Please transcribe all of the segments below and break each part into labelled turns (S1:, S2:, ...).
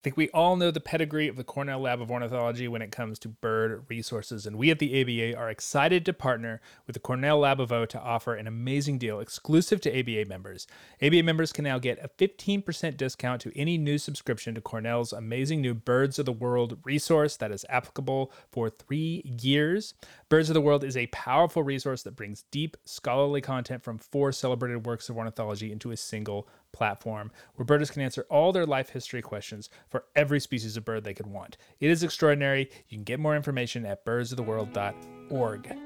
S1: I think we all know the pedigree of the Cornell Lab of Ornithology when it comes to bird resources, and we at the ABA are excited to partner with the Cornell Lab of O to offer an amazing deal exclusive to ABA members. ABA members can now get a 15% discount to any new subscription to Cornell's amazing new Birds of the World resource that is applicable for three years. Birds of the World is a powerful resource that brings deep scholarly content from four celebrated works of ornithology into a single platform where birders can answer all their life history questions for every species of bird they could want. It is extraordinary. You can get more information at birdsoftheworld.org.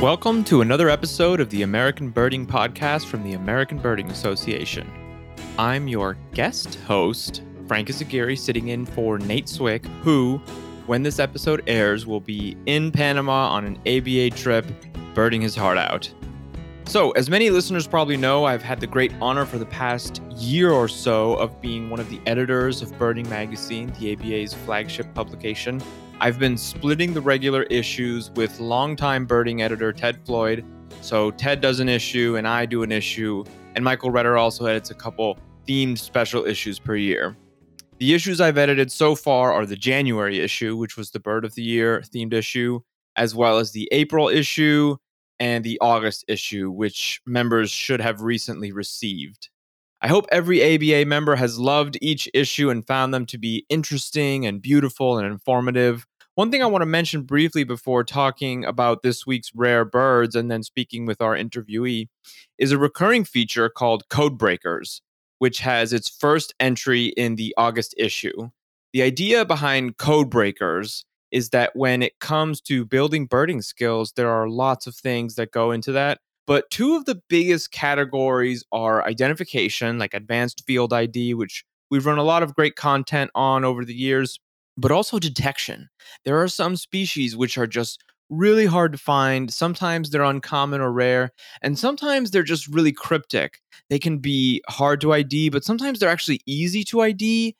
S2: Welcome to another episode of the American Birding Podcast from the American Birding Association. I'm your guest host, Frank Izaguirre, sitting in for Nate Swick, who, when this episode airs, will be in Panama on an ABA trip, birding his heart out. So, as many listeners probably know, I've had the great honor for the past year or so of being one of the editors of Birding Magazine, the ABA's flagship publication. I've been splitting the regular issues with longtime birding editor Ted Floyd. So, Ted does an issue and I do an issue, and Michael Retter also edits a couple themed special issues per year. The issues I've edited so far are the January issue, which was the Bird of the Year themed issue, as well as the April issue and the August issue, which members should have recently received. I hope every ABA member has loved each issue and found them to be interesting and beautiful and informative. One thing I want to mention briefly before talking about this week's rare birds and then speaking with our interviewee is a recurring feature called Code Breakers, which has its first entry in the August issue. The idea behind Code Breakers is that when it comes to building birding skills, there are lots of things that go into that. But two of the biggest categories are identification, like advanced field ID, which we've run a lot of great content on over the years, but also detection. There are some species which are just really hard to find. Sometimes they're uncommon or rare, and sometimes they're just really cryptic. They can be hard to ID, but sometimes they're actually easy to ID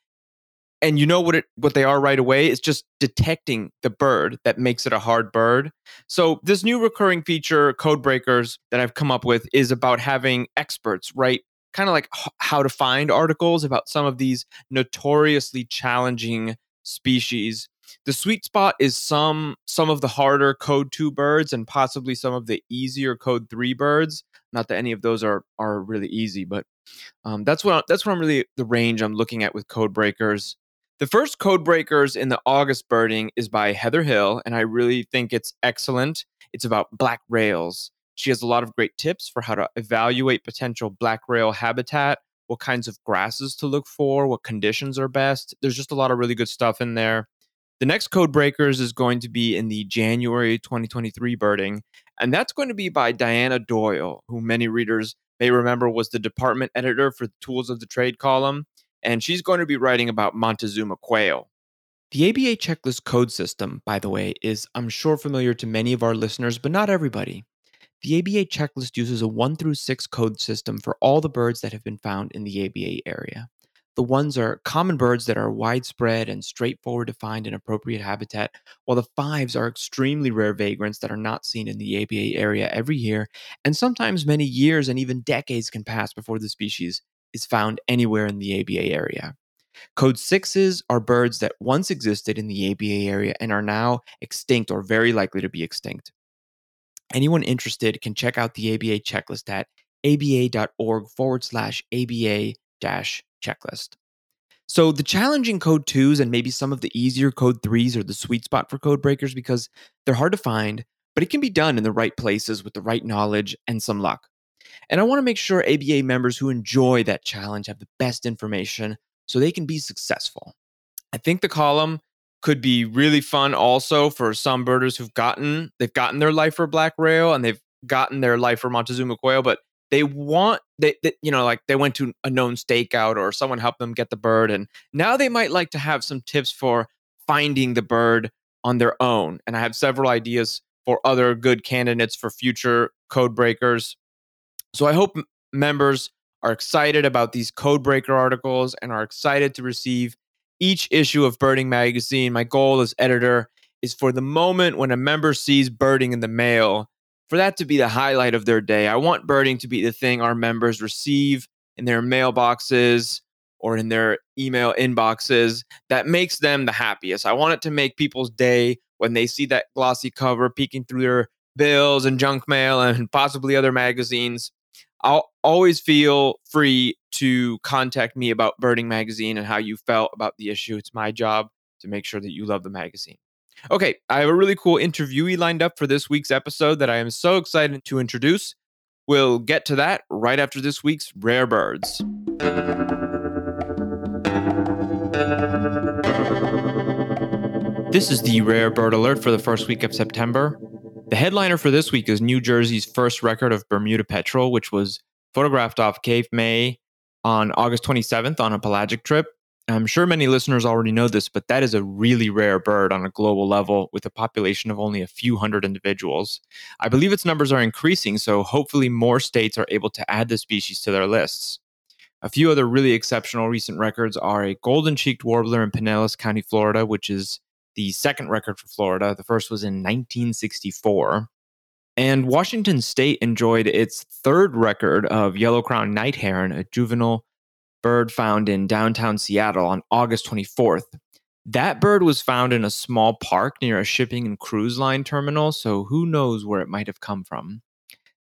S2: and you know what it what they are right away? It's just detecting the bird that makes it a hard bird. So this new recurring feature code breakers that i've come up with is about having experts write kind of like h- how to find articles about some of these notoriously challenging species. The sweet spot is some some of the harder code 2 birds and possibly some of the easier code 3 birds. Not that any of those are are really easy but um, that's what that's what i'm really the range i'm looking at with code breakers the first Code Breakers in the August birding is by Heather Hill, and I really think it's excellent. It's about black rails. She has a lot of great tips for how to evaluate potential black rail habitat, what kinds of grasses to look for, what conditions are best. There's just a lot of really good stuff in there. The next Code Breakers is going to be in the January 2023 birding, and that's going to be by Diana Doyle, who many readers may remember was the department editor for the Tools of the Trade column and she's going to be writing about Montezuma quail. The ABA checklist code system, by the way, is I'm sure familiar to many of our listeners, but not everybody. The ABA checklist uses a 1 through 6 code system for all the birds that have been found in the ABA area. The ones are common birds that are widespread and straightforward to find in appropriate habitat, while the fives are extremely rare vagrants that are not seen in the ABA area every year, and sometimes many years and even decades can pass before the species is found anywhere in the ABA area. Code sixes are birds that once existed in the ABA area and are now extinct or very likely to be extinct. Anyone interested can check out the ABA checklist at aba.org forward slash ABA dash checklist. So the challenging code twos and maybe some of the easier code threes are the sweet spot for code breakers because they're hard to find, but it can be done in the right places with the right knowledge and some luck. And I want to make sure ABA members who enjoy that challenge have the best information so they can be successful. I think the column could be really fun also for some birders who've gotten they've gotten their lifer black rail and they've gotten their lifer Montezuma quail, but they want they, they, you know like they went to a known stakeout or someone helped them get the bird and now they might like to have some tips for finding the bird on their own and i have several ideas for other good candidates for future code breakers so I hope members are excited about these codebreaker articles and are excited to receive each issue of Birding Magazine. My goal as editor is for the moment when a member sees birding in the mail, for that to be the highlight of their day. I want birding to be the thing our members receive in their mailboxes or in their email inboxes that makes them the happiest. I want it to make people's day when they see that glossy cover peeking through their bills and junk mail and possibly other magazines. I'll always feel free to contact me about Birding Magazine and how you felt about the issue. It's my job to make sure that you love the magazine. Okay, I have a really cool interviewee lined up for this week's episode that I am so excited to introduce. We'll get to that right after this week's Rare Birds. This is the Rare Bird Alert for the first week of September. The headliner for this week is New Jersey's first record of Bermuda petrel, which was photographed off Cape May on August 27th on a pelagic trip. I'm sure many listeners already know this, but that is a really rare bird on a global level with a population of only a few hundred individuals. I believe its numbers are increasing, so hopefully more states are able to add the species to their lists. A few other really exceptional recent records are a golden cheeked warbler in Pinellas County, Florida, which is the second record for Florida. The first was in 1964. And Washington State enjoyed its third record of yellow crowned night heron, a juvenile bird found in downtown Seattle on August 24th. That bird was found in a small park near a shipping and cruise line terminal, so who knows where it might have come from.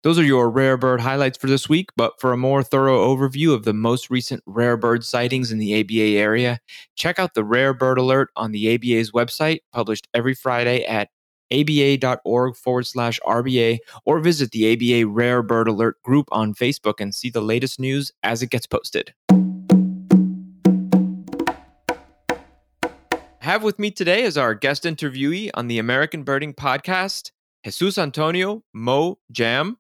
S2: Those are your rare bird highlights for this week, but for a more thorough overview of the most recent rare bird sightings in the ABA area, check out the Rare Bird Alert on the ABA's website, published every Friday at aba.org forward slash RBA, or visit the ABA Rare Bird Alert group on Facebook and see the latest news as it gets posted. have with me today is our guest interviewee on the American Birding Podcast, Jesus Antonio Mo Jam.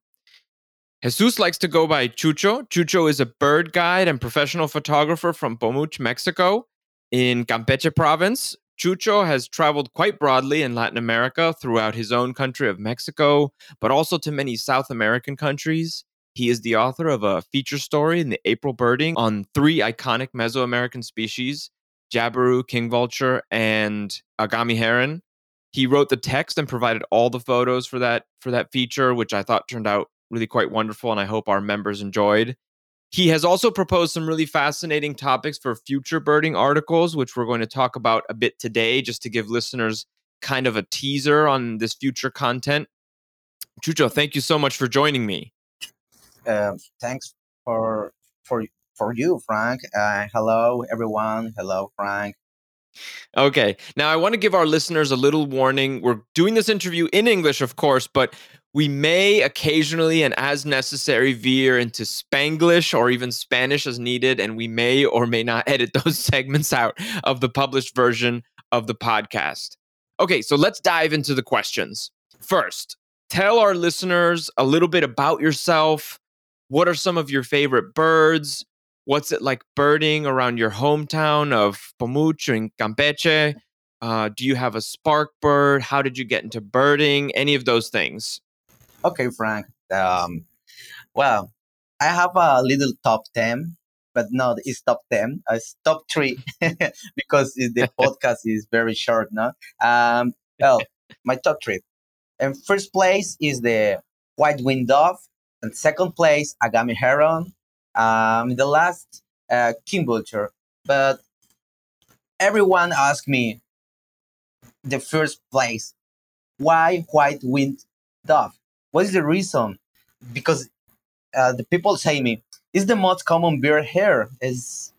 S2: Jesus likes to go by Chucho. Chucho is a bird guide and professional photographer from Pomuch, Mexico, in Campeche province. Chucho has traveled quite broadly in Latin America throughout his own country of Mexico, but also to many South American countries. He is the author of a feature story in the April Birding on three iconic Mesoamerican species Jabiru, King Vulture, and Agami Heron. He wrote the text and provided all the photos for that for that feature, which I thought turned out really quite wonderful, and I hope our members enjoyed. He has also proposed some really fascinating topics for future birding articles, which we're going to talk about a bit today, just to give listeners kind of a teaser on this future content. Chucho, thank you so much for joining me.
S3: Uh, thanks for for for you, Frank. Uh, hello, everyone. Hello, Frank.
S2: Okay. Now, I want to give our listeners a little warning. We're doing this interview in English, of course, but we may occasionally and as necessary veer into Spanglish or even Spanish as needed, and we may or may not edit those segments out of the published version of the podcast. Okay, so let's dive into the questions. First, tell our listeners a little bit about yourself. What are some of your favorite birds? What's it like birding around your hometown of Pomuch in Campeche? Uh, do you have a spark bird? How did you get into birding? Any of those things?
S3: Okay, Frank. Um, well, I have a little top 10, but not it's top 10. Uh, it's top three because the podcast is very short, now. Um, well, my top three. And first place is the white winged dove. And second place, Agami Heron um, the last uh, King Vulture. But everyone asked me the first place, why white winged dove? What is the reason? Because uh, the people say me, it's the most common bird here. Is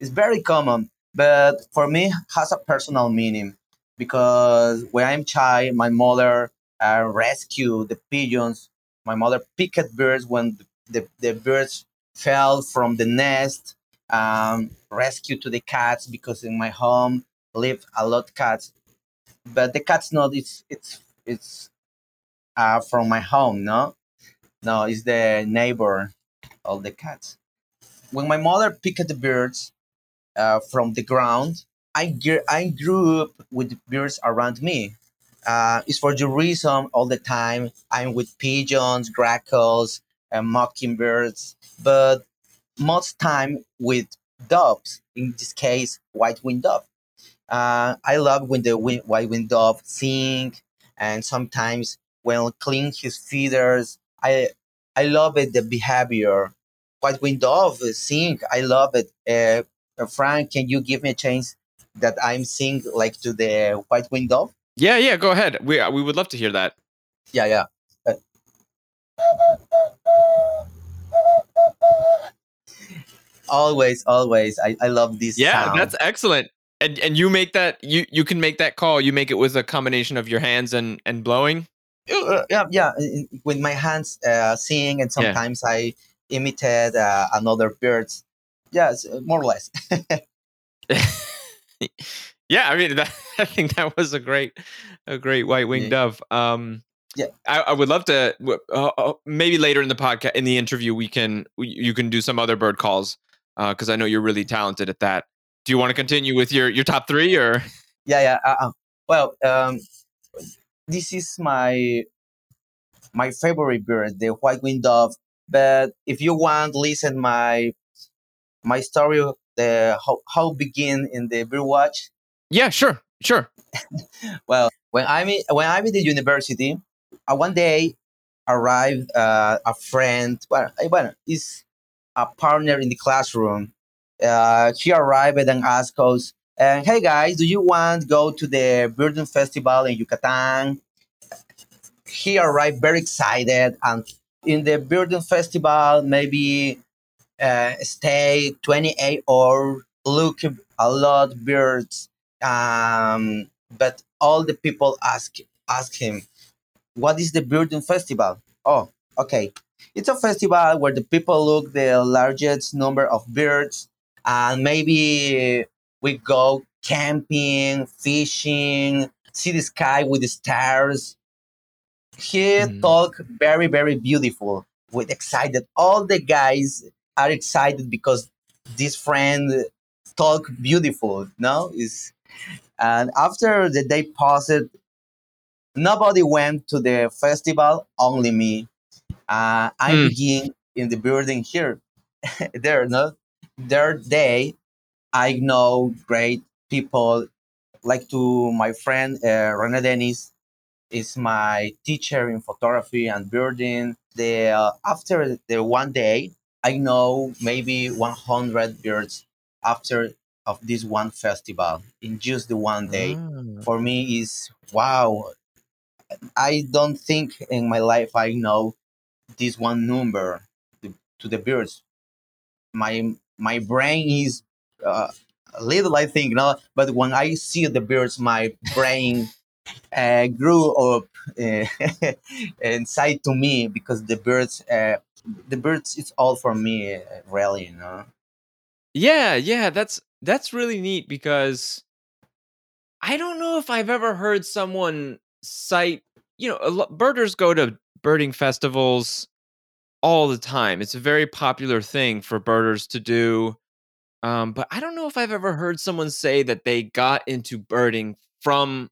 S3: it's very common, but for me has a personal meaning because when I'm child, my mother uh, rescue the pigeons. My mother picked birds when the, the birds fell from the nest, um, rescued to the cats because in my home live a lot cats, but the cats not it's it's it's uh, from my home, no, no, it's the neighbor, all the cats. When my mother picked the birds uh, from the ground, I ge- I grew up with birds around me. Uh, it's for the reason all the time I'm with pigeons, grackles, and mockingbirds, but most time with doves. In this case, white-winged dove. Uh, I love when the white-winged dove sing, and sometimes when clean his feathers. I I love it the behavior white winged dove sing. I love it. Uh, Frank, can you give me a chance that I'm sing like to the white winged dove?
S2: Yeah, yeah. Go ahead. We we would love to hear that.
S3: Yeah, yeah. Uh, always, always. I, I love this.
S2: Yeah,
S3: sound.
S2: that's excellent. And and you make that you you can make that call. You make it with a combination of your hands and and blowing.
S3: Uh, yeah, yeah. With my hands, uh, and sometimes yeah. I imitate uh, another birds. Yes, more or less.
S2: yeah, I mean, that, I think that was a great, a great white winged yeah. dove. Um,
S3: yeah,
S2: I, I, would love to. Uh, uh, maybe later in the podcast, in the interview, we can you can do some other bird calls because uh, I know you're really talented at that. Do you want to continue with your your top three or?
S3: Yeah, yeah. Uh, uh, well, um, this is my my favorite bird, the white winged dove. But if you want, listen my my story, the how how begin in the bird watch.
S2: Yeah, sure, sure.
S3: well, when I'm in, when I'm in the university, uh, one day arrived uh, a friend. Well, well, is a partner in the classroom. Uh, she arrived and asked us, and hey guys, do you want to go to the Birding Festival in Yucatan? He arrived very excited, and in the Birding Festival, maybe uh, stay 28 or look a lot birds. Um, but all the people ask ask him, "What is the Birding Festival?" Oh, okay, it's a festival where the people look the largest number of birds, and maybe we go camping, fishing, see the sky with the stars. He mm. talk very very beautiful, with excited. All the guys are excited because this friend talk beautiful. No, is and after the day passed, nobody went to the festival. Only me. Uh, I mm. begin in the building here. there, no, their day. I know great people like to my friend uh, Rene Dennis is my teacher in photography and birding. The uh, after the one day, I know maybe 100 birds after of this one festival in just the one day. Mm. For me is wow. I don't think in my life I know this one number to, to the birds. My my brain is uh, little, I think, no. But when I see the birds, my brain uh, grew up uh, inside to me because the birds, uh, the birds, it's all for me, uh, really, you know.
S2: Yeah, yeah, that's that's really neat because I don't know if I've ever heard someone cite, you know, birders go to birding festivals all the time. It's a very popular thing for birders to do. Um, but I don't know if I've ever heard someone say that they got into birding from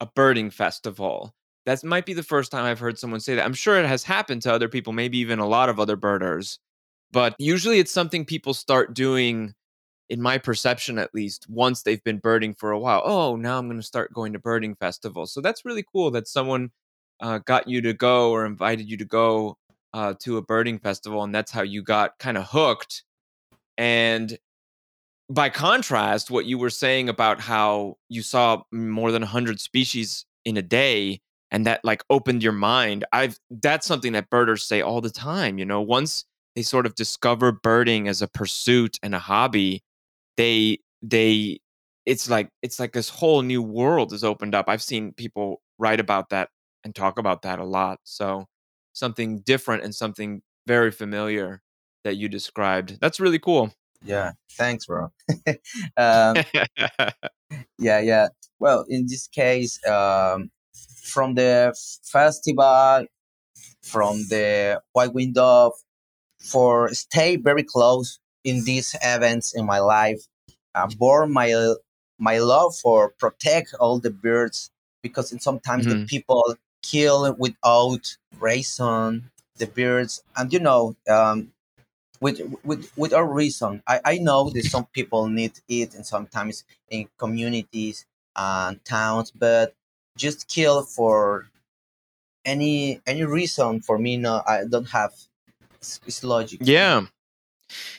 S2: a birding festival. That might be the first time I've heard someone say that. I'm sure it has happened to other people, maybe even a lot of other birders. But usually it's something people start doing, in my perception at least, once they've been birding for a while. Oh, now I'm going to start going to birding festivals. So that's really cool that someone uh, got you to go or invited you to go uh, to a birding festival. And that's how you got kind of hooked. And by contrast, what you were saying about how you saw more than 100 species in a day and that like opened your mind, I've that's something that birders say all the time. You know, once they sort of discover birding as a pursuit and a hobby, they they it's like it's like this whole new world is opened up. I've seen people write about that and talk about that a lot. So something different and something very familiar that you described. That's really cool.
S3: Yeah, thanks, bro. um, yeah, yeah. Well, in this case, um, from the festival, from the White window, for stay very close in these events in my life, uh, born my my love for protect all the birds because sometimes mm-hmm. the people kill without reason the birds and you know um, with with with a reason. I, I know that some people need it and sometimes in communities and towns, but just kill for any any reason for me no I don't have it's, it's logic.
S2: Yeah.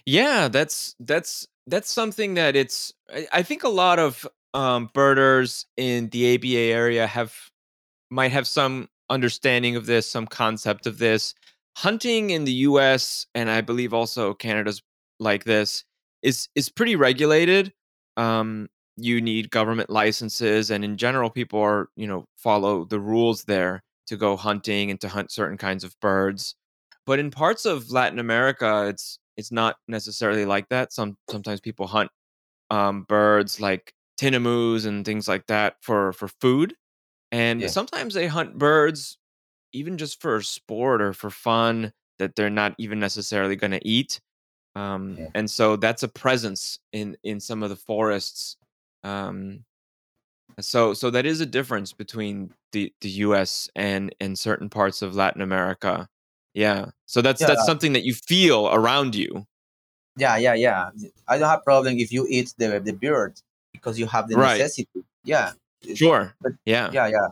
S2: Yeah, that's that's that's something that it's. I, I think a lot of um, birders in the ABA area have might have some understanding of this, some concept of this. Hunting in the U.S. and I believe also Canada's like this is is pretty regulated. Um, you need government licenses, and in general, people are you know follow the rules there to go hunting and to hunt certain kinds of birds. But in parts of Latin America, it's it's not necessarily like that. Some sometimes people hunt um, birds like tinamous and things like that for for food, and
S3: Yeah,
S2: sometimes they hunt birds even just for sport or for fun that they're not even necessarily going to eat. Um,
S3: yeah,
S2: and so that's a presence in in some of the forests. Um, so so that is a difference between the the U.S. and and certain parts of Latin America. Yeah. So that's that's something that you feel around you.
S3: yeah, yeah, yeah. I don't have problem if you eat the the bird because you have the
S2: Right.
S3: necessity. Yeah,
S2: Sure.
S3: but
S2: Yeah.
S3: yeah, yeah.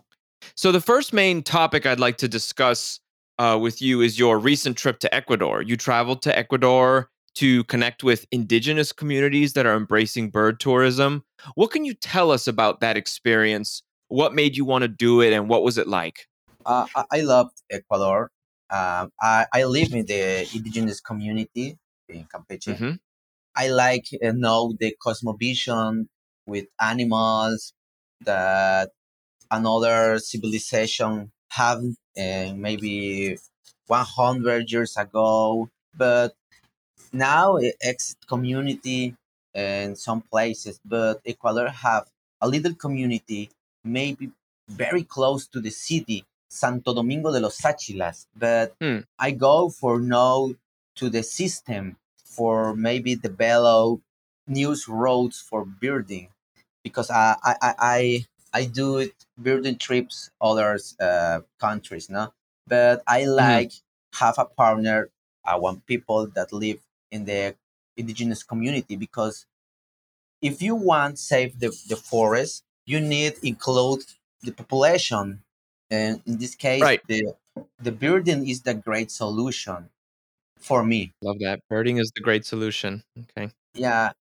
S2: So the first main topic I'd like to discuss uh, with you is your recent trip to Ecuador. You traveled to Ecuador to connect with indigenous communities that are embracing bird tourism. What can you tell us about that experience? What made you want to do it, and what was it like?
S3: Uh, I, I love Ecuador. Um, I, I live in the indigenous community in Campeche.
S2: hmm
S3: I like uh, know the cosmovision with animals that another civilization have uh, maybe 100 years ago. But now it exit community in some places, but Ecuador have a little community, maybe very close to the city, Santo Domingo de los Tsáchilas. But
S2: Hmm.
S3: I go for no to the system for maybe develop news roads for building because I I I, I do it birding trips other uh, countries, no. But I
S2: hmm
S3: like have a partner. I want people that live in the indigenous community because if you want save the, the forest, you need include the population, and in this case,
S2: Right.
S3: the the birding is the great solution for me.
S2: Love that. Birding is the great solution. Okay.
S3: Yeah,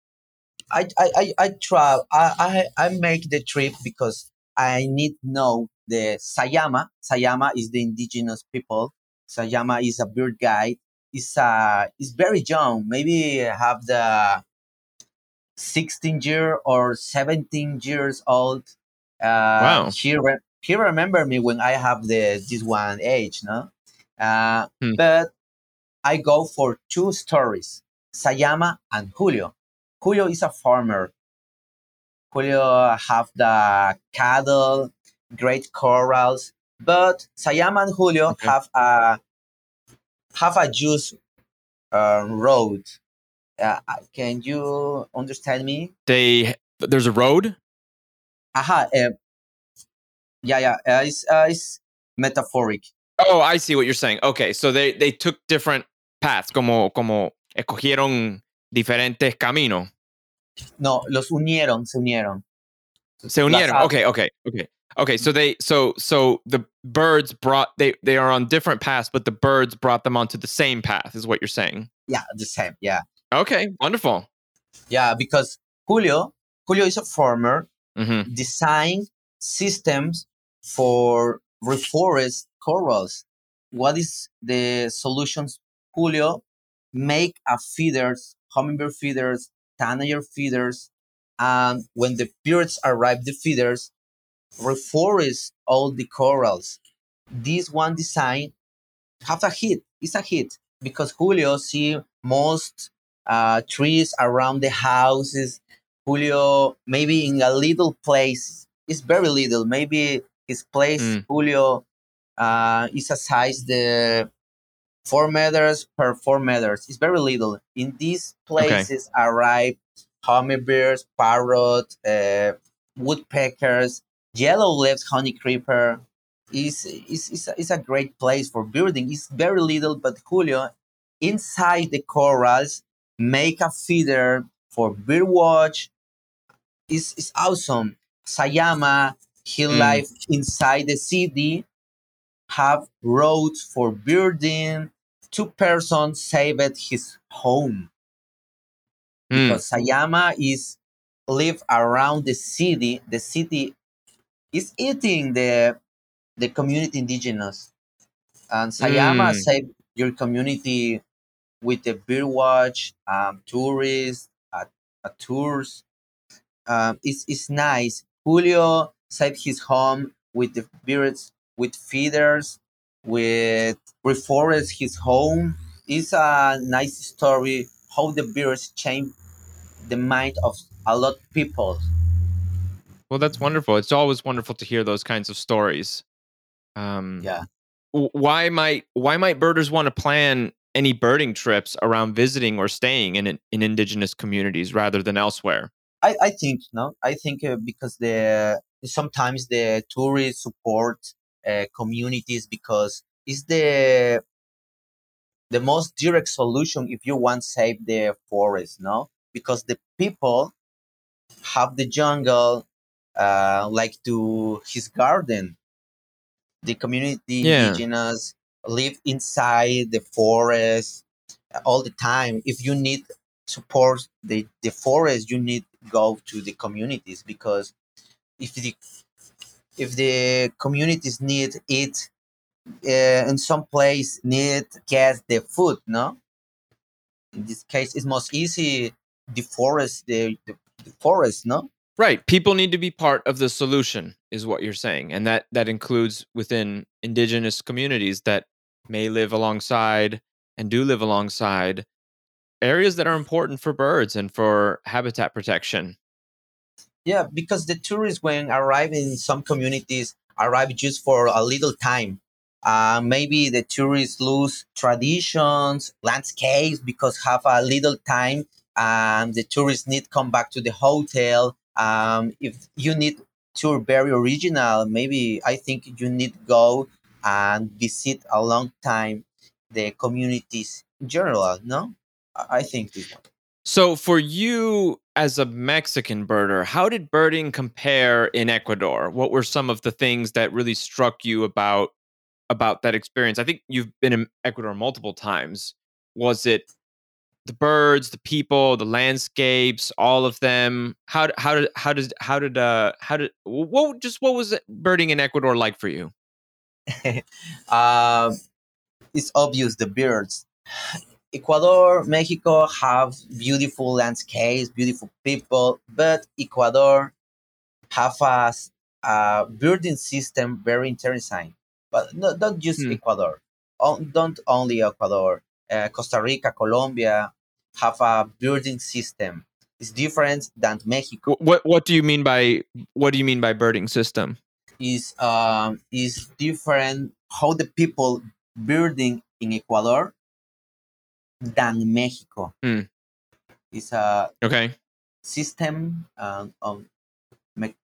S3: I I I, I try I, I I make the trip because I need know the Sayama. Sayama is the indigenous people. Sayama is a bird guide. Is uh is very young. Maybe have the 16 year or 17 years old. Uh,
S2: Wow.
S3: he re- he remember me when I have the this one age, no. Uh,
S2: Hmm.
S3: but I go for two stories, Sayama and Julio. Julio is a farmer. Julio have the cattle, great corrals, but Sayama and Julio
S2: Okay.
S3: have a have a juice uh, road. Uh, uh, can you understand me?
S2: They there's a road.
S3: Aha, uh, yeah, yeah. Uh, it's uh, it's metaphoric.
S2: Oh, I see what you're saying. Okay, so they they took different paths, como como escogieron diferentes caminos.
S3: No, los unieron, se unieron.
S2: Se unieron. Okay, okay, okay. Okay, so they so so the birds brought they they are on different paths, but the birds brought them onto the same path, is what you're saying.
S3: Yeah, the same. Yeah,
S2: Okay, wonderful.
S3: yeah. Because Julio, Julio is a farmer.
S2: hmm
S3: design systems for reforest corals. What is the solutions? Julio make a feeders, hummingbird feeders, tanager feeders, and when the birds arrive, the feeders reforest all the corals. This one design have a hit. It's a hit because Julio see most uh, trees around the houses. Julio maybe in a little place. It's very little. Maybe his place
S2: Mm.
S3: Julio uh, is a size the four meters per four meters. It's very little. In these places arrive hummingbirds, parrot, uh, woodpeckers, yellow-leaved honey creeper. Is is is a, is a great place for birding. It's very little, but Julio inside the corals make a feeder for bird watch. It's, it's awesome. Sayama, he
S2: Mm.
S3: inside the city, have roads for birding. Two persons saved his home.
S2: Mm.
S3: because Sayama is live around the city. The city is eating the the community indigenous, and Sayama
S2: Mm.
S3: save your community with the bird watch, um, tourists, uh, uh, tours. Um, it's it's nice. Julio saved his home with the birds, with feeders, with reforest his home. It's a nice story how the birds change the mind of a lot of people.
S2: Well, that's wonderful. It's always wonderful to hear those kinds of stories. Um,
S3: Yeah.
S2: Why might why might birders want to plan any birding trips around visiting or staying in in indigenous communities rather than elsewhere?
S3: I, I think no i think uh, because the sometimes the tourists support uh, communities because it's the the most direct solution if you want to save the forest no? Because the people have the jungle uh, like to his garden. The community
S2: Yeah.
S3: indigenous live inside the forest all the time. If you need support the, the forest you need go to the communities because if the if the communities need it uh, in some place need get the food no in this case it's most easy the forest the, the, the forest no
S2: Right. People need to be part of the solution, is what you're saying, and that that includes within indigenous communities that may live alongside and do live alongside areas that are important for birds and for habitat protection.
S3: Yeah, because the tourists when arrive in some communities arrive just for a little time. Uh, maybe the tourists lose traditions, landscapes because have a little time. Um, the tourists need come back to the hotel. Um, if you need tour very original, maybe I think you need go and visit a long time the communities in general. No, I think.
S2: So, for you as a Mexican birder, how did birding compare in Ecuador? What were some of the things that really struck you about about that experience? I think you've been in Ecuador multiple times. Was it the birds, the people, the landscapes, all of them? How how did how does how did uh how did what just what was birding in Ecuador like for you?
S3: um, it's obvious the birds. Ecuador, Mexico have beautiful landscapes, beautiful people, but Ecuador have a birding system very interesting. But no, not just
S2: Hmm.
S3: Ecuador. Don't only Ecuador. Uh, Costa Rica, Colombia have a birding system. It's different than Mexico.
S2: What what do you mean by what do you mean by birding system?
S3: is um is different how the people birding in Ecuador than Mexico.
S2: Hmm.
S3: It's a
S2: Okay.
S3: system um, um,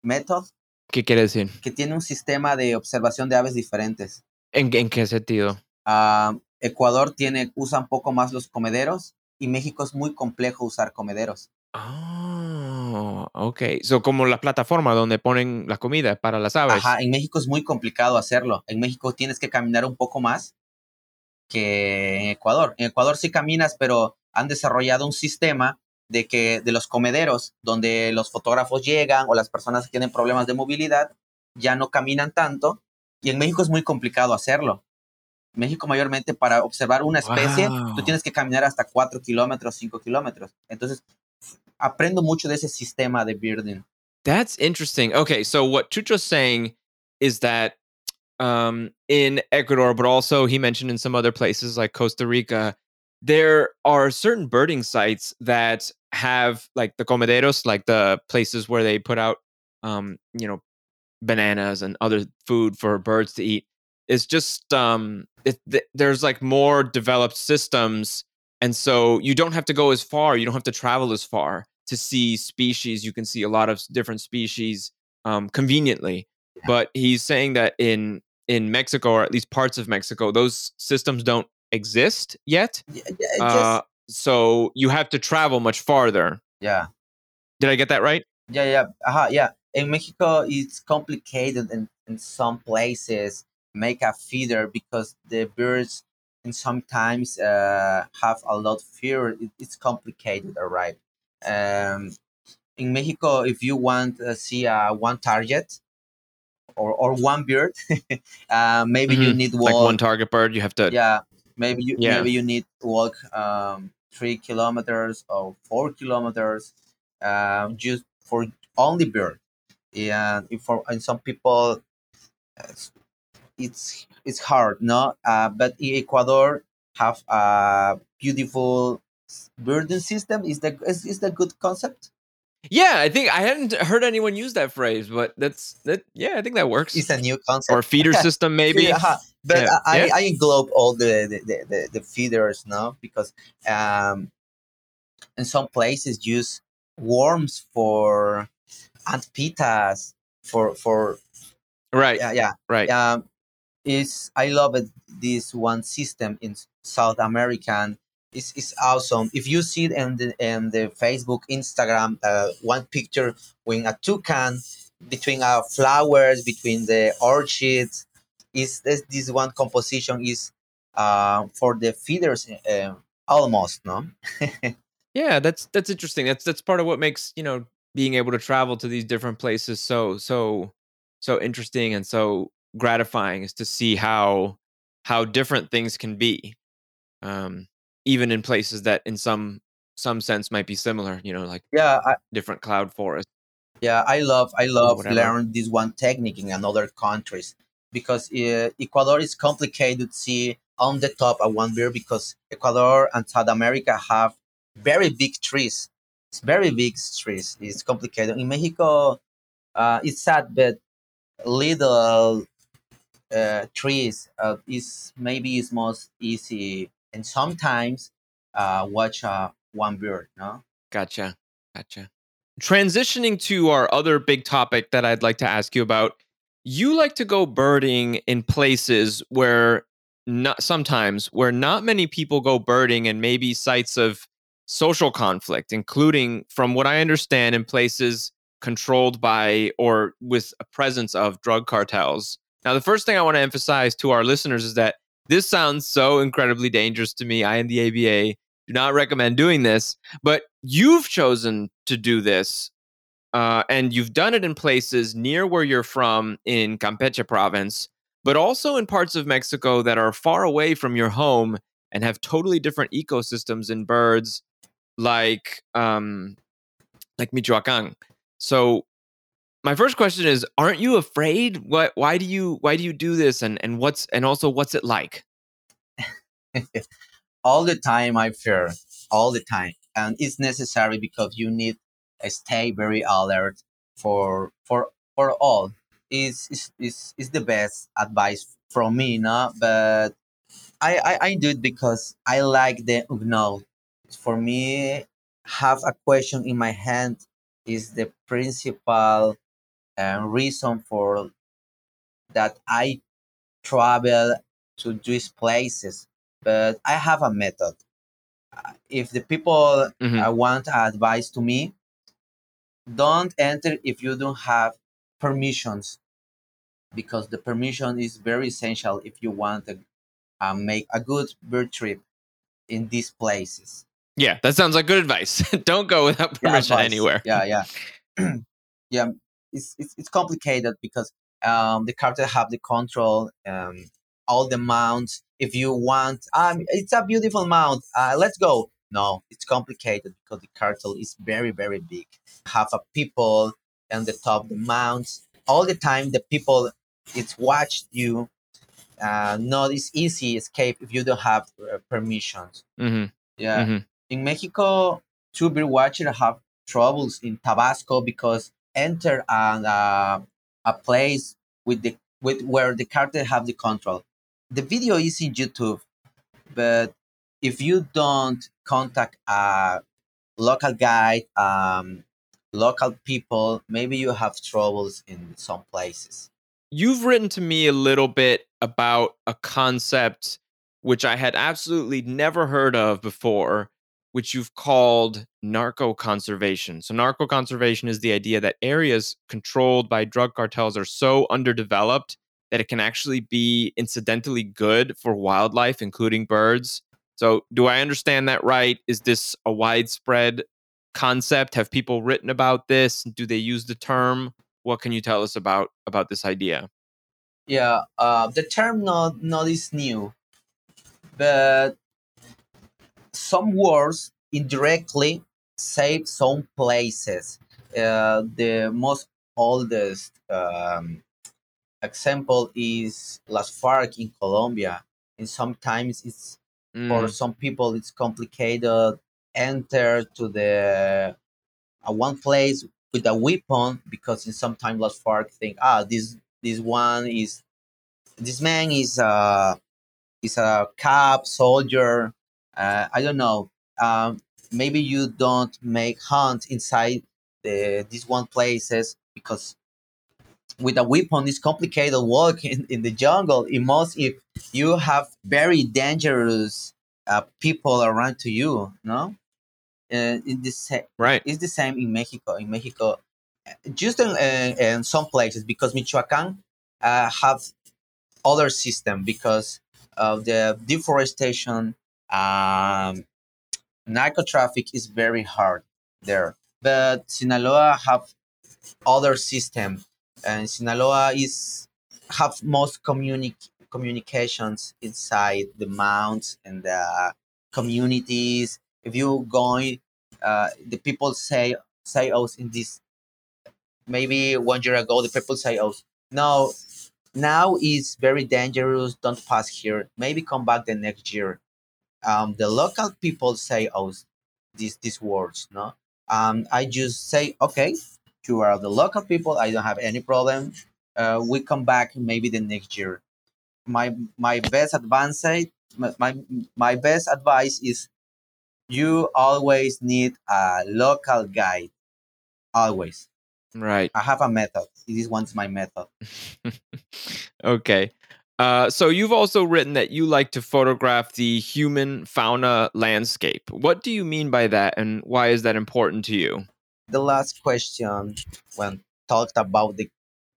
S3: method
S2: ¿Qué quiere decir?
S3: que tiene un sistema de observación de aves diferentes.
S2: ¿En, en qué sentido?
S3: Ah, Ecuador tiene usa un poco más los comederos y México es muy complejo usar comederos.
S2: Oh, ok. So, como la plataforma donde ponen la comida para las aves.
S3: Ajá, en México es muy complicado hacerlo. En México tienes que caminar un poco más que en Ecuador. En Ecuador sí caminas, pero han desarrollado un sistema de que de los comederos donde los fotógrafos llegan o las personas que tienen problemas de movilidad ya no caminan tanto y en México es muy complicado hacerlo. México mayormente para observar una especie
S2: Wow.
S3: tú tienes que caminar hasta 4 kilómetros, 5 kilómetros. Entonces aprendo mucho de ese sistema de birding.
S2: That's interesting. Okay, so what Chucho's saying is that um, in Ecuador, but also he mentioned in some other places like Costa Rica, there are certain birding sites that have like the comederos, like the places where they put out, um, you know, bananas and other food for birds to eat. It's just um, it, th- there's like more developed systems, and so you don't have to go as far. You don't have to travel as far to see species. You can see a lot of different species um, conveniently. But he's saying that in in Mexico, or at least parts of Mexico, those systems don't exist yet.
S3: Yeah, just-
S2: Uh, so you have to travel much farther.
S3: yeah.
S2: Did I get that right?
S3: Yeah, yeah, uh yeah. In Mexico, it's complicated in, in some places make a feeder because the birds and sometimes uh, have a lot of fear. It, it's complicated, all right. Um, in Mexico, if you want to see uh, one target or, or one bird, uh, maybe you
S2: Mhm.
S3: need
S2: Like one target bird, you have to.
S3: yeah, maybe you
S2: Yeah.
S3: maybe you need to walk um, three kilometers or four kilometers um, just for only bird. And if for and some people, it's it's, it's hard, no. Uh, but in Ecuador have a beautiful birding system. Is that is, is that good concept?
S2: Yeah, I think I hadn't heard anyone use that phrase, but that's that. Yeah, I think that works.
S3: It's a new concept.
S2: or feeder system, maybe.
S3: Yeah, uh-huh. but
S2: Yeah.
S3: I,
S2: Yeah.
S3: I englobe all the the, the, the, the feeders now because um, in some places use worms for antpittas for for
S2: Right,
S3: yeah yeah
S2: right.
S3: um, is I love it this one system in South American is is awesome. If you see it in the in the Facebook, Instagram, uh, one picture with a toucan between uh, flowers, between the orchids, is this this one composition is uh, for the feeders uh, almost no.
S2: Yeah, that's that's interesting. That's that's part of what makes you know being able to travel to these different places so so so interesting and so gratifying is to see how how different things can be, um, even in places that in some some sense might be similar. You know, like
S3: Yeah, I,
S2: different cloud forests.
S3: Yeah, I love I love learn this one technique in another countries because uh, Ecuador is complicated to see on the top of one beer because Ecuador and South America have very big trees. It's very big trees. It's complicated. In Mexico, uh, it's sad, but little uh, trees uh, is maybe is most easy and sometimes uh, watch uh, one bird. No.
S2: Gotcha. Gotcha. Transitioning to our other big topic that I'd like to ask you about. You like to go birding in places where not sometimes where not many people go birding and maybe sites of social conflict, including from what I understand in places controlled by or with a presence of drug cartels. Now, the first thing I want to emphasize to our listeners is that this sounds so incredibly dangerous to me. I and the ABA do not recommend doing this, but you've chosen to do this. Uh, and you've done it in places near where you're from in Campeche province, but also in parts of Mexico that are far away from your home and have totally different ecosystems and birds, like um, like Michoacan. So, my first question is: Aren't you afraid? What? Why do you? Why do you do this? And and what's and also what's it like?
S3: all the time I fear, all the time, and it's necessary because you need to stay very alert for for for all. Is is is is the best advice from me, no? But I, I I do it because I like the unknown. For me, have a question in my hand is the principal uh, reason for that I travel to these places. But I have a method. Uh, If the people
S2: Mhm.
S3: uh, want advice to me, don't enter if you don't have permissions, because the permission is very essential if you want to uh, make a good bird trip in these places.
S2: Yeah, that sounds like good advice. Don't go without permission
S3: advice.
S2: anywhere.
S3: Yeah, yeah, yeah. It's, it's it's complicated because um, the cartel have the control, um, all the mounts. If you want, um, it's a beautiful mount. Uh, let's go. No, it's complicated because the cartel is very very big. Have a people on the top the mounts all the time. The people it's watched you. Uh, not it's easy escape if you don't have uh, permissions.
S2: hmm
S3: Yeah.
S2: hmm
S3: In Mexico, two bird watchers have troubles in Tabasco because enter an, uh, a place with the with where the cartel have the control. The video is in YouTube, but if you don't contact a local guide, um, local people, maybe you have troubles in some places.
S2: You've written to me a little bit about a concept which I had absolutely never heard of before, which you've called narco conservation. So, narco conservation is the idea that areas controlled by drug cartels are so underdeveloped that it can actually be incidentally good for wildlife, including birds. So, do I understand that right? Is this a widespread concept? Have people written about this? Do they use the term? What can you tell us about about this idea?
S3: Yeah, uh, the term not not is new, but some words indirectly save some places. Uh, the most oldest um, example is Las FARC in Colombia, and sometimes it's for
S2: Mm,
S3: some people it's complicated enter to the uh, one place with a weapon because in sometimes Las FARC think ah this this one is this man is uh is a cop soldier uh, I don't know. Um, maybe you don't make hunt inside the these one places because with a weapon it's complicated walk in, in the jungle. It must if you have very dangerous uh, people around to you no? Uh, in this sa-
S2: right.
S3: it's the same in mexico. In mexico uh, just in, uh, in some places because michoacan uh, have other system because of the deforestation um, narco traffic is very hard there. But sinaloa have other system and sinaloa is have most communi- communications inside the mounts and the communities. If you going uh, the people say say us in this maybe one year ago the people say us no now is very dangerous. Don't pass here. Maybe come back the next year um, the local people say oh these these words no? Um, i just say okay you are the local people i don't have any problem uh, we come back maybe the next year. My my best advice my, my, my best advice is you always need a local guide always.
S2: Right.
S3: i have a method. This one's my method.
S2: Okay. Uh, so you've also written that you like to photograph the human fauna landscape. What do you mean by that, and why is that important to you?
S3: the last question when talked about the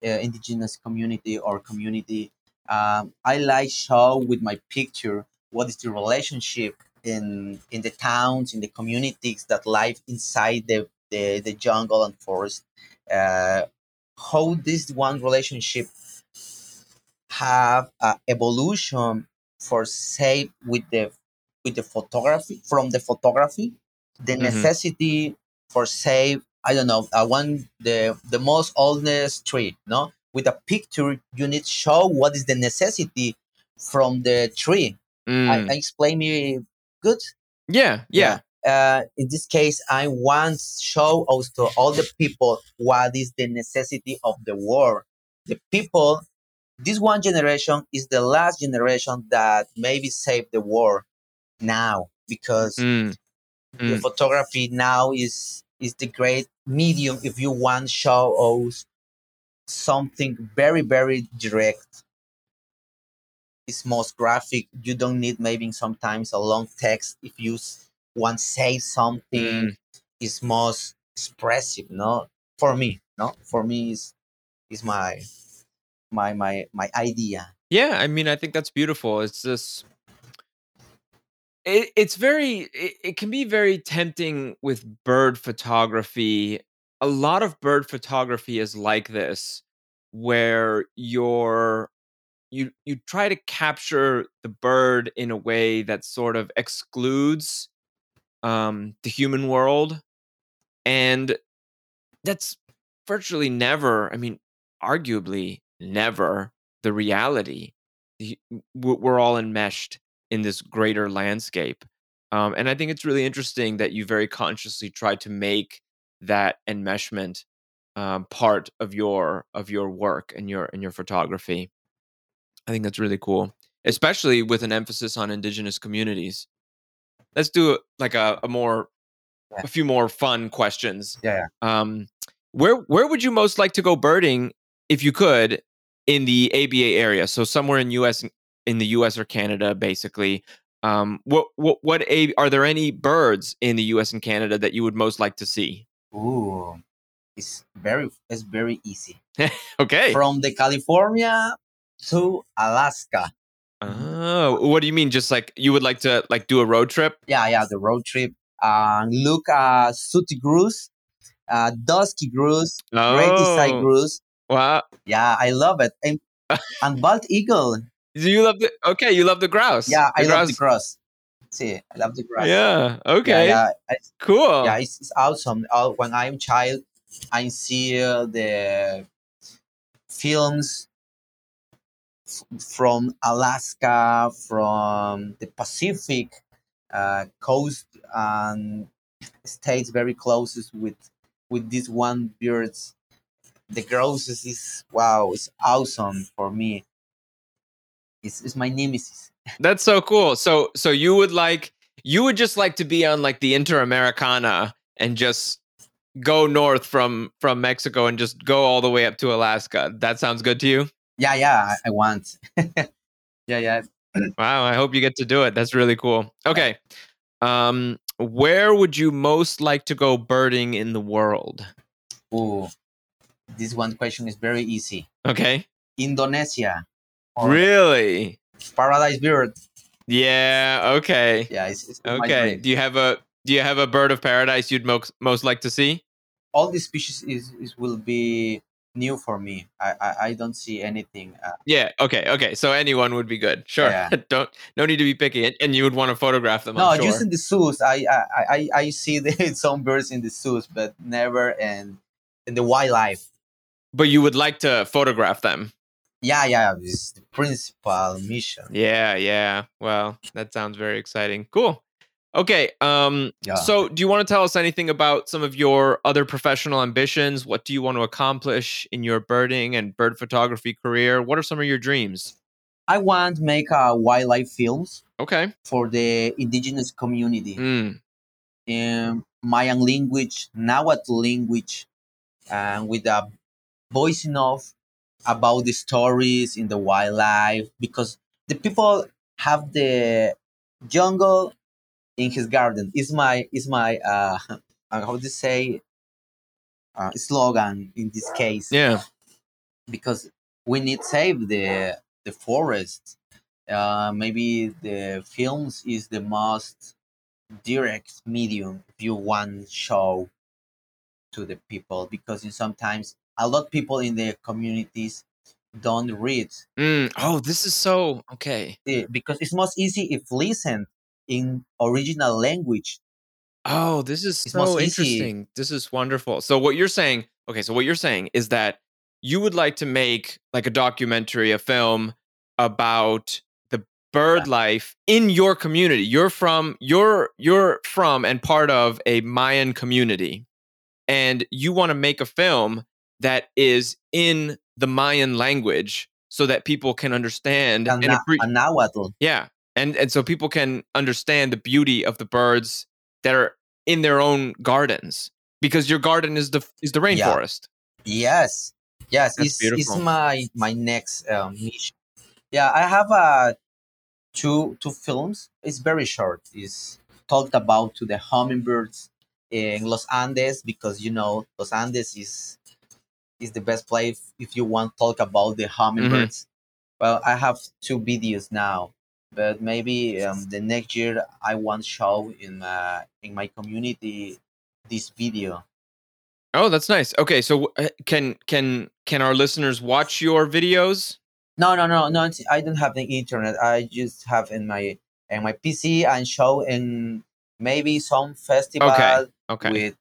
S3: uh, indigenous community or community um, i like show with my picture what is the relationship in in the towns in the communities that live inside the the, the jungle and forest uh, how this one relationship have a evolution for say with the with the photography from the photography the
S2: Mhm.
S3: necessity for say i don't know i want the the most oldest tree no with a picture you need show what is the necessity from the tree
S2: Mm,
S3: I, I explain me good
S2: yeah, yeah.
S3: uh, in this case, I want show also all the people what is the necessity of the war. The people, this one generation is the last generation that maybe save the world now because
S2: Mm,
S3: the
S2: mm.
S3: photography now is is the great medium if you want show us something very very direct. It's most graphic. You don't need maybe sometimes a long text if you want say something
S2: Mm.
S3: is most expressive no for me no for me is is my my my my idea
S2: Yeah, I mean, I think that's beautiful. It's just, it, it's very, it, it can be very tempting with bird photography. A lot of bird photography is like this, where you're, you, you try to capture the bird in a way that sort of excludes um, the human world. And that's virtually never, I mean, arguably never the reality. We're all enmeshed in this greater landscape. Um, and I think it's really interesting that you very consciously try to make that enmeshment um, part of your of your work and your and your photography. I think that's really cool, especially with an emphasis on indigenous communities. Let's do like a, a more
S3: Yeah.
S2: a few more fun questions.
S3: Yeah,
S2: Um, where where would you most like to go birding if you could in the ABA area? So somewhere in US in the US or Canada, basically. Um, what what what a, are there any birds in the US and Canada that you would most like to see?
S3: ooh it's very it's very easy
S2: Okay.
S3: from the california to alaska
S2: Oh, what do you mean? Just like you would like to like do a road trip?
S3: yeah yeah the road trip uh, look uh, sooty grouse, uh, dusky grouse, great side
S2: Oh,
S3: grouse.
S2: Wow.
S3: Yeah, I love it. And, and bald eagle.
S2: Do you love the? Okay, you love the grouse.
S3: Yeah, I
S2: The
S3: love the
S2: grouse-
S3: grouse. See, I love the grouse.
S2: Yeah. Okay.
S3: Yeah, yeah,
S2: Cool.
S3: yeah it's, it's awesome. Uh, when I'm child, I see uh, the films f- from Alaska, from the Pacific uh, coast and states very closest with with this one birds. The grosses is wow, it's awesome for me. It's, it's my nemesis.
S2: That's so cool. So so you would like you would just like to be on like the Interamericana and just go north from from Mexico and just go all the way up to Alaska. That sounds good to you?
S3: Yeah, yeah, I, I want. yeah, yeah.
S2: Wow, I hope you get to do it. That's really cool. Okay. Um where would you most like to go birding in the world?
S3: Ooh, this one question is very easy.
S2: Okay.
S3: Indonesia.
S2: Really?
S3: Paradise bird.
S2: Yeah, okay.
S3: Yeah, it's, it's
S2: Okay. Do you have a do you have a bird of paradise you'd most most like to see?
S3: All these species is, is will be new for me. I I, I don't see anything. Uh,
S2: Yeah. Okay. Okay. So anyone would be good. Sure.
S3: Yeah.
S2: Don't. No need to be picky, and, and you would want to photograph them.
S3: no,
S2: sure.
S3: just in the zoos. I I, I, I see the, some birds in the zoos, but never in in the wildlife.
S2: But you would like to photograph them.
S3: Yeah, yeah. Is the principal mission.
S2: Yeah. Yeah. Well, that sounds very exciting. Cool. Okay. Um.
S3: Yeah.
S2: So, do you want to tell us anything about some of your other professional ambitions? What do you want to accomplish in your birding and bird photography career? What are some of your dreams?
S3: I want to make uh, wildlife films
S2: Okay.
S3: for the indigenous community.
S2: Mm.
S3: in Mayan language, Nahuatl language, and with a voicing off about the stories in the wildlife because the people have the jungle in his garden. Is my is my uh how to say uh, slogan in this case
S2: Yeah.
S3: because we need save the the forest. Uh, maybe the films is the most direct medium if you want show to the people because in sometimes a lot of people in the communities don't read
S2: Mm. Oh, this is so okay.
S3: because it's most easy if listen in original language
S2: Oh, this is
S3: It's
S2: so
S3: most easy.
S2: interesting. This is wonderful. So what you're saying, okay, so what you're saying is that you would like to make like a documentary, a film about the bird life in your community. You're from you're you're from and part of a Mayan community. And you want to make a film that is in the Mayan language so that people can understand
S3: and,
S2: and appre-
S3: and Nahuatl.
S2: yeah, and and so people can understand the beauty of the birds that are in their own gardens because your garden is the is the
S3: Yeah.
S2: rainforest.
S3: Yes, yes,
S2: That's
S3: it's, it's my my next um, mission. Yeah, I have uh, two two films. It's very short. It's talked about to the hummingbirds in Los Andes because you know Los Andes is is the best place if you want to talk about the hummingbirds. Well, I have two videos now, but maybe um, the next year I want to show in uh, in my community this video.
S2: Oh, that's nice. Okay, so uh, can can can our listeners watch your videos?
S3: No, no, no, no. I don't have the internet. I just have in my in my PC and show in maybe some festival
S2: Okay.
S3: with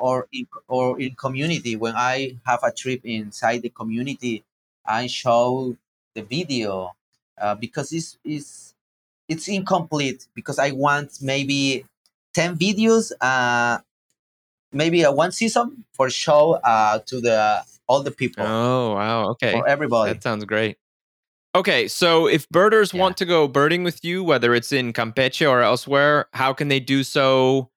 S3: or in, or in community. When I have a trip inside the community, I show the video uh, because it's is it's incomplete because I want maybe ten videos. Uh, maybe a one season for show uh, to the all the people
S2: Oh, wow. Okay.
S3: for everybody.
S2: That sounds great. Okay, so if birders
S3: Yeah.
S2: want to go birding with you, whether it's in Campeche or elsewhere, how can they do so?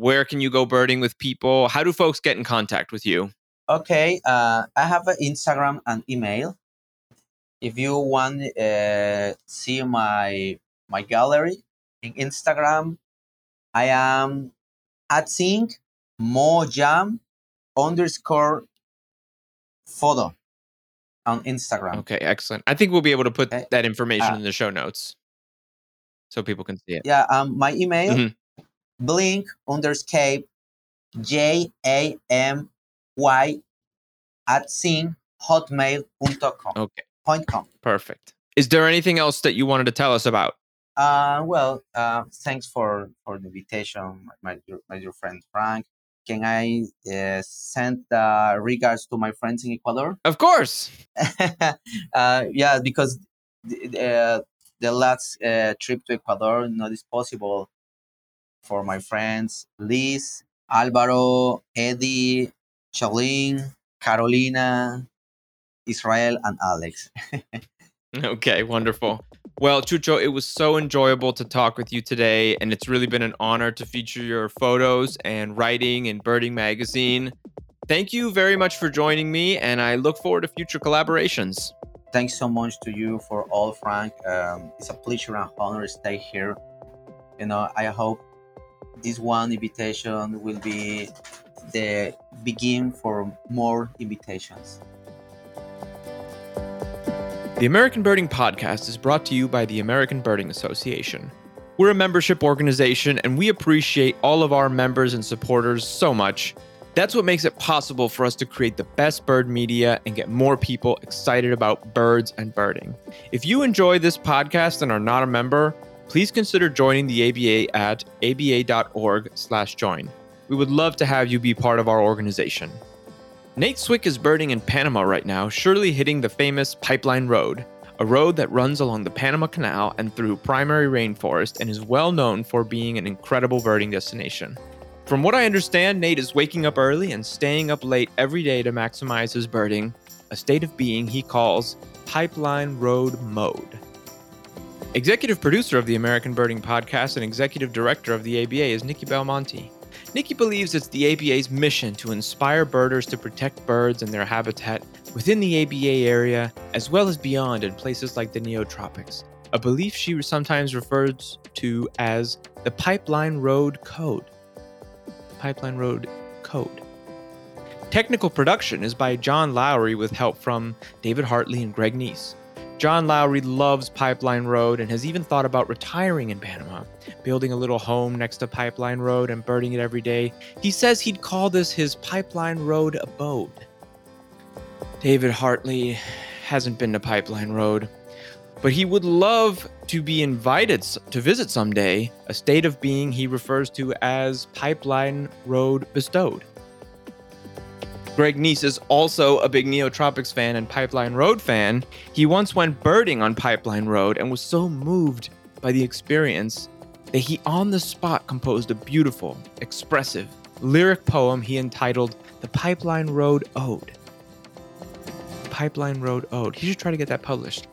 S2: Where can you go birding with people? How do folks get in contact with you?
S3: Okay, uh, I have an Instagram and email. If you want uh, see my my gallery in Instagram, I am at sync mojam underscore photo on Instagram.
S2: Okay, excellent. I think we'll be able to put that information
S3: Uh,
S2: in the show notes so people can see it.
S3: Yeah, um, my email
S2: Mhm.
S3: Blink underscape J A M Y at sing hotmail.com.
S2: Okay.
S3: Point com.
S2: Perfect. Is there anything else that you wanted to tell us about?
S3: Uh, well, uh, thanks for, for the invitation, my, my, my dear friend Frank. Can I uh, send uh, regards to my friends in Ecuador?
S2: Of course.
S3: uh, yeah, because the, uh, the last uh, trip to Ecuador not is possible for my friends Liz, Alvaro, Eddie, Charlene, Carolina, Israel, and Alex.
S2: Okay, wonderful. Well, Chucho, it was so enjoyable to talk with you today, and it's really been an honor to feature your photos and writing in Birding Magazine. Thank you very much for joining me, and I look forward to future collaborations.
S3: Thanks so much to you for all, Frank. Um, it's a pleasure and honor to stay here. You know, I hope this one invitation will be the begin for more invitations.
S2: The American Birding Podcast is brought to you by the American Birding Association. We're a membership organization and we appreciate all of our members and supporters so much. That's what makes it possible for us to create the best bird media and get more people excited about birds and birding. If you enjoy this podcast and are not a member, please consider joining the ABA at aba.org/join. We would love to have you be part of our organization. Nate Swick is birding in Panama right now, surely hitting the famous Pipeline Road, a road that runs along the Panama Canal and through primary rainforest and is well known for being an incredible birding destination. From what I understand, Nate is waking up early and staying up late every day to maximize his birding, a state of being he calls Pipeline Road Mode. Executive producer of the American Birding Podcast and executive director of the ABA is Nikki Belmonte. Nikki believes it's the ABA's mission to inspire birders to protect birds and their habitat within the ABA area as well as beyond in places like the neotropics, a belief she sometimes refers to as the Pipeline Road Code. Pipeline Road Code. Technical production is by John Lowry with help from David Hartley and Greg Neise. John Lowry loves Pipeline Road and has even thought about retiring in Panama, building a little home next to Pipeline Road and birding it every day. He says he'd call this his Pipeline Road abode. David Hartley hasn't been to Pipeline Road, but he would love to be invited to visit someday, a state of being he refers to as Pipeline Road bestowed. Greg Neise is also a big Neotropics fan and Pipeline Road fan. He once went birding on Pipeline Road and was so moved by the experience that he on the spot composed a beautiful, expressive, lyric poem he entitled The Pipeline Road Ode. Pipeline Road Ode. He should try to get that published.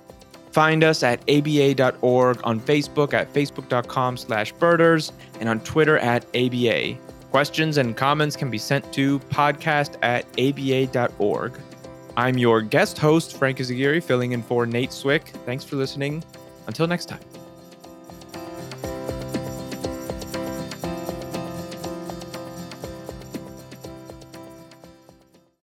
S2: Find us at aba.org, on Facebook at facebook.com slash birders, and on Twitter at aba. Questions and comments can be sent to podcast at aba.org. I'm your guest host, Frank Izaguirre, filling in for Nate Swick. Thanks for listening. Until next time.